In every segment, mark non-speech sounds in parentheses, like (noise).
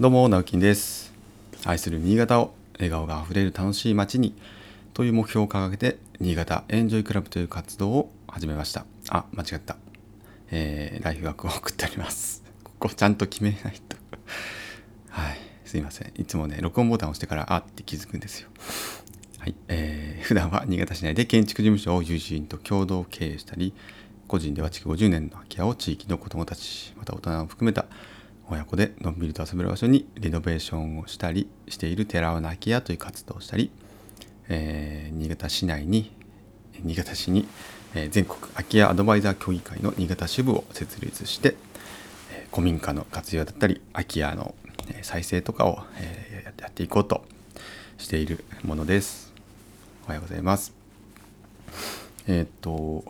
どうも直樹です。愛する新潟を笑顔があふれる楽しい街にという目標を掲げて新潟エンジョイクラブという活動を始めました。あ間違った。えー、ライフワークを送っております。(laughs) ここちゃんと決めないと。(laughs) はい。すいません。いつもね録音ボタンを押してからあって気づくんですよ。はい。えー、普段は新潟市内で建築事務所を友人と共同経営したり個人では築50年の空き家を地域の子どもたちまた大人を含めた親子でのんびりと遊べる場所にリノベーションをしたりしている寺尾の空き家という活動をしたり、えー、新潟市内に新潟市に、えー、全国空き家アドバイザー協議会の新潟支部を設立して、えー、古民家の活用だったり空き家の再生とかを、えー、やっていこうとしているものです。おはようございます。えー、っと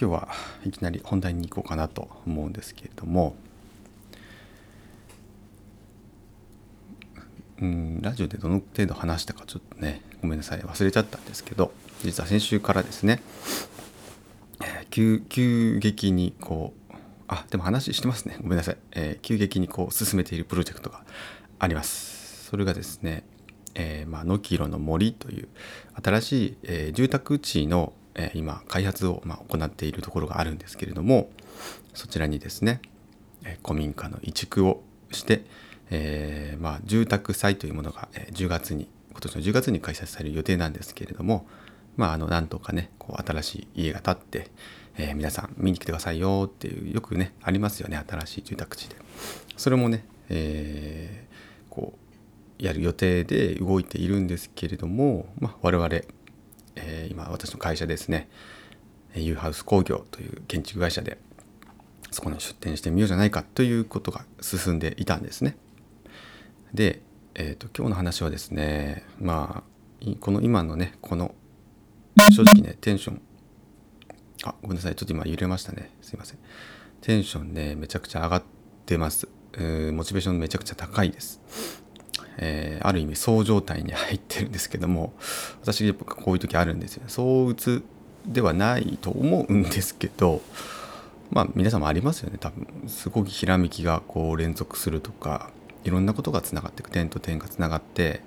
今日はいきなり本題に行こうかなと思うんですけれどもうんラジオでどの程度話したかちょっとねごめんなさい。忘れちゃったんですけど実は先週からですね、え、急急激にこうあでも話してますね。ごめんなさい、えー、急激にこう進めているプロジェクトがあります。それがですねえー、まあ、野木色の森という新しい、えー、住宅地の、えー、今開発を、まあ、行っているところがあるんですけれどもそちらにですね、え古民家の移築をして、えまあ、住宅祭というものが、10月に今年の10月に開催される予定なんですけれども、まあ、あのなんとかねこう新しい家が建って、え皆さん見に来てくださいよっていうよくねありますよね新しい住宅地で。それもね、えこうやる予定で動いているんですけれども、まあ、我々、えー、今私の会社ですねユーハウス工業という建築会社でそこに出店してみようじゃないかということが進んでいたんですね。で、えーと、今日の話はですねまあこの今のねこの正直ねテンション。あごめんなさいちょっと今揺れましたね。すいません。テンションねめちゃくちゃ上がってます。モチベーションめちゃくちゃ高いです。えー、ある意味そう状態に入ってるんですけども私やっぱこういう時あるんですよ躁うつではないと思うんですけどまあ皆さんもありますよね多分。すごくひらめきがこう連続するとか。いろんなことがつながっていく点と点がつながって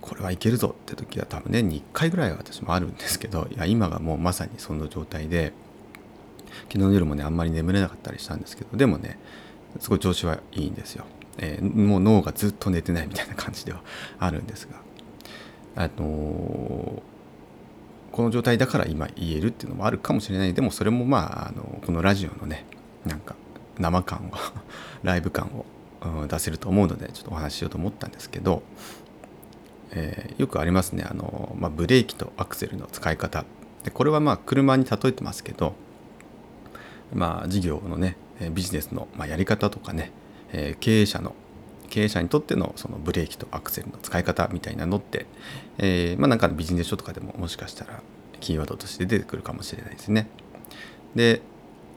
これはいけるぞって時は多分年に1回ぐらいは私もあるんですけどいや今がもうまさにその状態で昨日の夜もねあんまり眠れなかったりしたんですけどでもねすごい調子はいいんですよ。えー、もう脳がずっと寝てないみたいな感じではあるんですが、あのー、この状態だから今言えるっていうのもあるかもしれないでもそれもまあ、あのこのラジオのねなんか生感を (laughs) ライブ感を、出せると思うのでちょっとお話ししようと思ったんですけど、えー、よくありますねあの、まあ、ブレーキとアクセルの使い方でこれはまあ車に例えてますけどまあ事業のねビジネスのやり方とかねえー、経営者の経営者にとってのそのブレーキとアクセルの使い方みたいなのって、えー、まあなんかビジネス書とかでももしかしたらキーワードとして出てくるかもしれないですね。で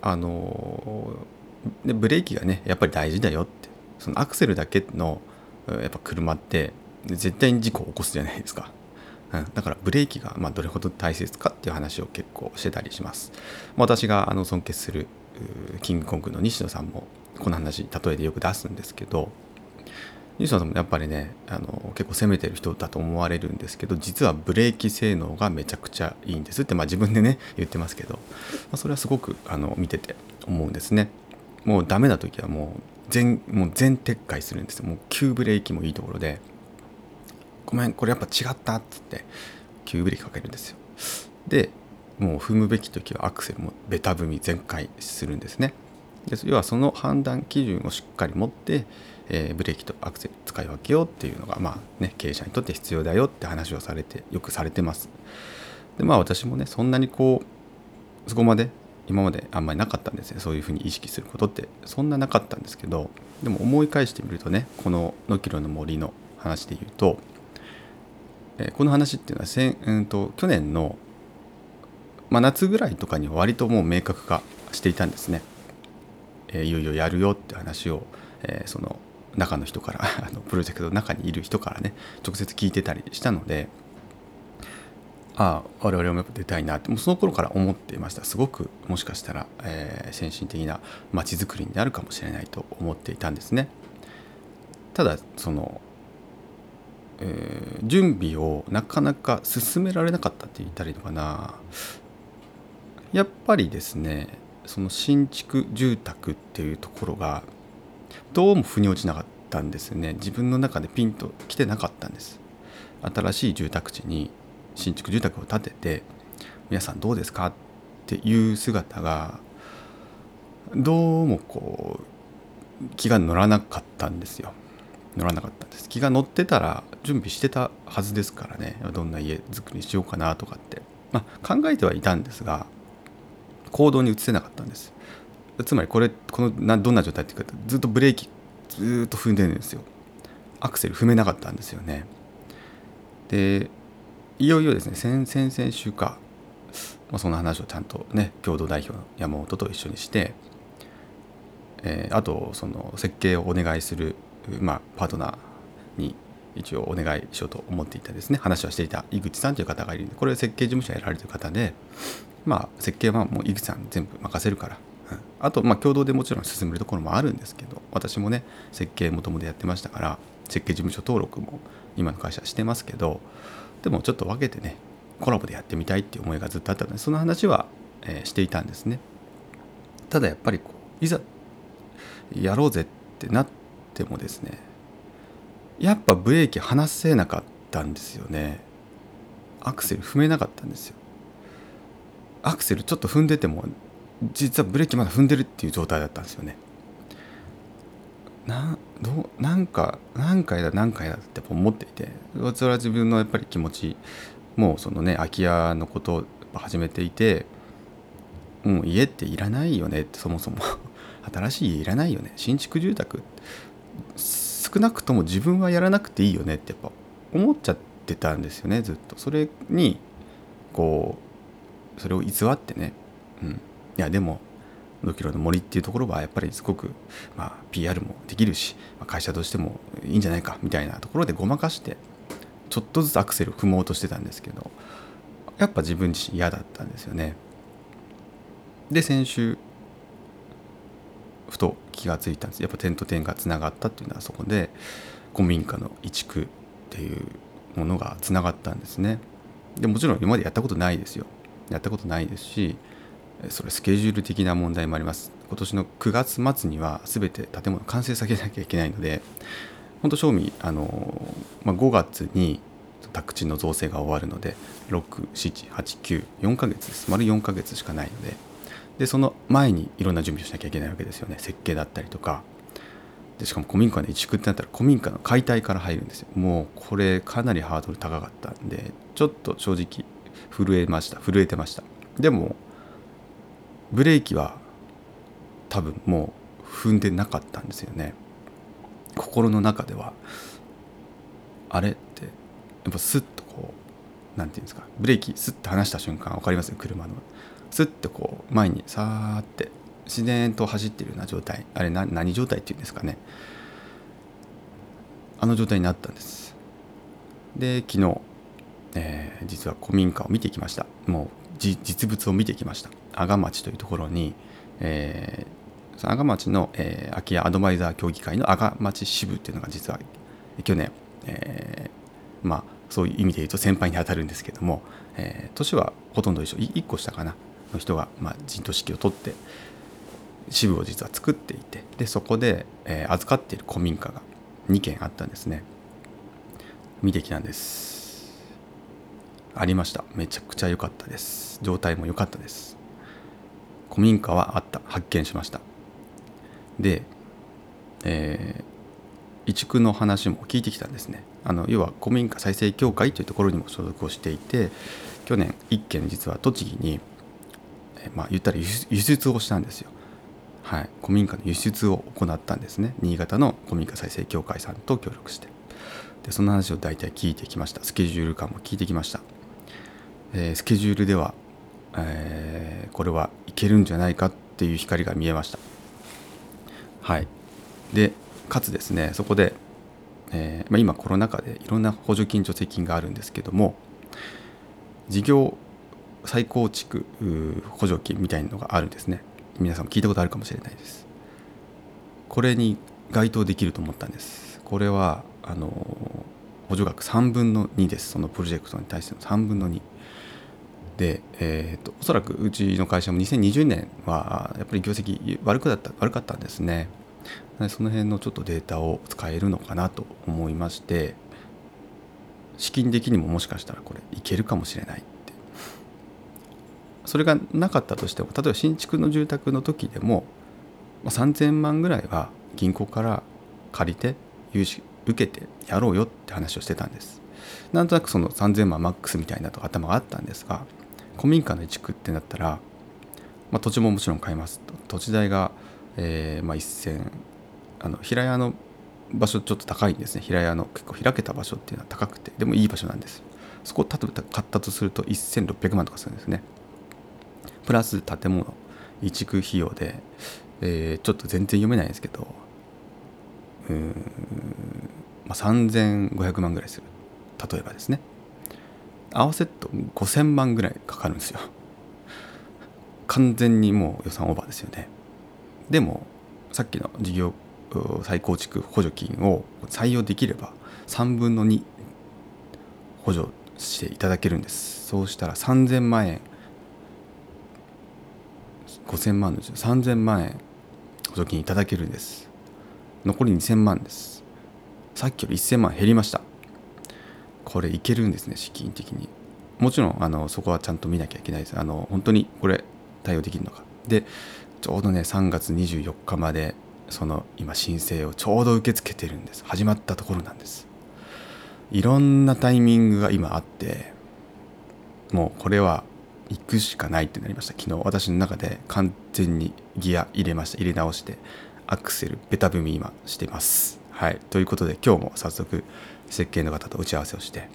あのでブレーキがねやっぱり大事だよってそのアクセルだけのやっぱ車って絶対に事故を起こすじゃないですか。うん、だからブレーキがまどれほど大切かっていう話を結構してたりします。私があの尊敬するキングコングの西野さんもこの話例えでよく出すんですけど西野さんもやっぱりねあの結構攻めてる人だと思われるんですけど実はブレーキ性能がめちゃくちゃいいんですってまあ自分でね言ってますけど、まあ、それはすごくあの見てて思うんですね。もうダメな時はもう全もう全撤回するんですよ。もう急ブレーキもいいところで。ごめんこれやっぱ違ったっつって。急ブレーキかけるんですよ。でもう踏むべき時はアクセルもベタ踏み全開するんですね。です要はその判断基準をしっかり持って、えー、ブレーキとアクセル使い分けようっていうのがまあね経営者にとって必要だよって話をされてよくされてます。でまあ私もねそんなにこうそこまで今まであんまりなかったんですねそういうふうに意識することってそんななかったんですけどでも思い返してみるとねこの「のきろの森」の話で言うと、え、この話っていうのはせん、んと去年の、まあ、夏ぐらいとかに割ともう明確化していたんですね。えいよいよやるよって話を、えその中の人から (laughs) あのプロジェクトの中にいる人からね直接聞いてたりしたのでああ我々もやっぱ出たいなってもうその頃から思っていました。すごくもしかしたら、えー、先進的な街づくりになるかもしれないと思っていたんですね。ただその、えー、準備をなかなか進められなかったって言ったらいのかな。やっぱりですねその新築住宅っていうところがどうも腑に落ちなかったんですね。自分の中でピンと来てなかったんです。新しい住宅地に新築住宅を建てて皆さんどうですかっていう姿がどうもこう気が乗らなかったんですよ。乗らなかったんです。気が乗ってたら準備してたはずですからね。どんな家作りにしようかなとかって。まあ考えてはいたんですが行動に移せなかったんです。つまりこれこのなどんな状態っていうかずっとブレーキずっと踏んでるんですよ。アクセル踏めなかったんですよね。でいよいよですね先々週か、まあ、その話をちゃんとね共同代表の山本と一緒にして、えー、あとその設計をお願いする、まあ、パートナーに一応お願いしようと思っていたですね。話をしていた井口さんという方がいるんでこれ設計事務所やられてる方でまあ設計はもう井口さん全部任せるから、うん、あとまあ共同でもちろん進めるところもあるんですけど私もね設計もともとやってましたから設計事務所登録も今の会社してますけどでもちょっと分けてねコラボでやってみたいっていう思いがずっとあったのでその話は、えー、していたんですね。ただやっぱりこういざやろうぜってなってもですねやっぱブレーキ離せなかったんですよね。アクセル踏めなかったんですよ。アクセルちょっと踏んでても実はブレーキまだ踏んでるっていう状態だったんですよね。などなんか何回だ何回だって思っていてそれは自分のやっぱり気持ちもうそのね空き家のことを始めていてもう家っていらないよねってそもそも (laughs) 新しい家いらないよね。新築住宅。少なくとも自分はやらなくていいよねってやっぱ思っちゃってたんですよねずっと。それにこうそれを偽ってね、うん、いやでも5キロの森っていうところはやっぱりすごく、まあ、PR もできるし、まあ、会社としてもいいんじゃないかみたいなところでごまかしてちょっとずつアクセル踏もうとしてたんですけどやっぱ自分自身嫌だったんですよね。で先週ふと気がついたんですやっぱ点と点がつながったっていうのはそこで古民家の移築っていうものがつながったんですね。でもちろん今までやったことないですよ。やったことないですしそれスケジュール的な問題もあります。今年の9月末には全て建物完成させなきゃいけないので本当賞味あの、まあ、5月に宅地の造成が終わるので67894ヶ月です。丸4ヶ月しかないのででその前にいろんな準備をしなきゃいけないわけですよね。設計だったりとか。でしかも古民家で移築ってなったら古民家の解体から入るんですよ。もうこれかなりハードル高かったんでちょっと正直震えました。震えてました。でもブレーキは多分もう踏んでなかったんですよね。心の中では。あれってやっぱスッとこう何て言うんですか。ブレーキスッと離した瞬間分かります？車の。スッとこう前にさーって自然と走ってるような状態。あれ何状態っていうんですかね。あの状態になったんです。で昨日、えー、実は古民家を見てきました。もう実物を見てきました。阿賀町というところに、えー、阿賀町の、えー、空き家アドバイザー協議会の阿賀町支部っていうのが実は去年、えー、まあそういう意味で言うと先輩に当たるんですけども、えー、年はほとんど一緒1個下かなの人が、まあ、陣頭指揮を取って支部を実は作っていてでそこで、えー、預かっている古民家が2軒あったんですね。見てきたんです。ありました。めちゃくちゃ良かったです。状態も良かったです。古民家はあった。発見しました。で、えー、移築の話も聞いてきたんですね。あの要は古民家再生協会というところにも所属をしていて去年1件実は栃木に、えー、まあ言ったら輸出をしたんですよ。はい、古民家の輸出を行ったんですね。新潟の古民家再生協会さんと協力して。でその話を大体聞いてきました。スケジュール感も聞いてきました、えー、スケジュールではえー、これはいけるんじゃないかっていう光が見えました。はい。でかつですねそこで、えーまあ、今コロナ禍でいろんな補助金助成金があるんですけども事業再構築補助金みたいなのがあるんですね。皆さんも聞いたことあるかもしれないです。これに該当できると思ったんです。これはあの補助額3分の2です。そのプロジェクトに対しての3分の2で、えーと、おそらくうちの会社も2020年はやっぱり業績悪くだった悪かったんですね。その辺のちょっとデータを使えるのかなと思いまして資金的にももしかしたらこれいけるかもしれないって。それがなかったとしても例えば新築の住宅の時でも3000万ぐらいは銀行から借りて融資受けてやろうよって話をしてたんです。なんとなくその3000万マックスみたいなと頭があったんですが古民家の移築ってなったら、まあ、土地ももちろん買います土地代が、えー、まあ、1000あの平屋の場所ちょっと高いんですね。平屋の結構開けた場所っていうのは高くて。でもいい場所なんです。そこを例えば買ったとすると1600万とかするんですね。プラス建物移築費用で、えー、ちょっと全然読めないんですけどうん、まあ、3500万ぐらいする。例えばですね。合わせると5000万ぐらいかかるんですよ。完全にもう予算オーバーですよね。でもさっきの事業再構築補助金を採用できれば3分の2補助していただけるんです。そうしたら3000万円5000万のうち3000万円補助金いただけるんです。残り2000万です。さっきより1000万減りました。これいけるんですね資金的に。もちろんあのそこはちゃんと見なきゃいけないです。あの本当にこれ対応できるのか。でちょうどね3月24日までその今申請をちょうど受け付けてるんです。始まったところなんです。いろんなタイミングが今あってもうこれは行くしかないってなりました。昨日私の中で完全にギア入れました。入れ直してアクセルベタ踏み今してます。はい。ということで今日も早速設計の方と打ち合わせをして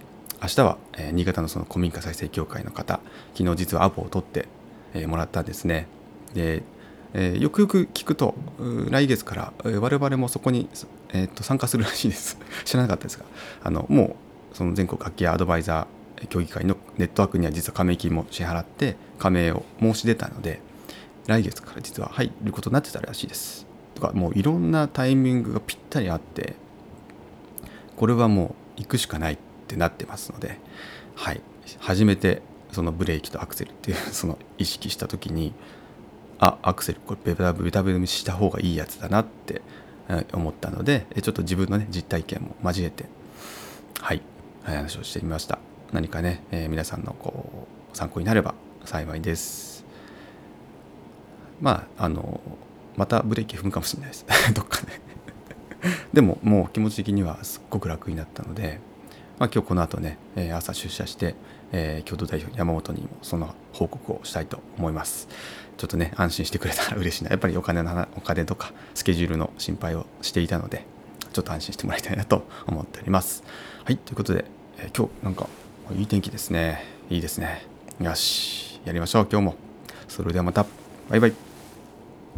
明日は、え、新潟のその古民家再生協会の方昨日実はアポを取って、え、もらったんですね。でえ、よくよく聞くと来月から、え、我々もそこに、えー、と参加するらしいです。(laughs) 知らなかったですがあのもうその全国楽器アドバイザー協議会のネットワークには実は加盟金も支払って加盟を申し出たので来月から実は入ることになってたらしいです。とかもういろんなタイミングがぴったりあってこれはもう行くしかないってなってますのではい。初めてそのブレーキとアクセルっていう (laughs) その意識した時にあアクセルこれベタベタ踏みした方がいいやつだなって思ったのでちょっと自分のね実体験も交えてはい。話をしてみました。何かね、えー、皆さんのこう参考になれば幸いです。まああのまたブレーキ踏むかもしれないです。(laughs) どっかで。(laughs) でももう気持ち的にはすっごく楽になったので、まあ、今日この後ねえ朝出社して、えー、共同代表山本にもその報告をしたいと思います。ちょっとね安心してくれたら嬉しいな。やっぱりお金のお金とかスケジュールの心配をしていたのでちょっと安心してもらいたいなと思っております。はいということで、えー、今日なんかいい天気ですね。いいですね。よしやりましょう今日も。それではまた。バイバイ。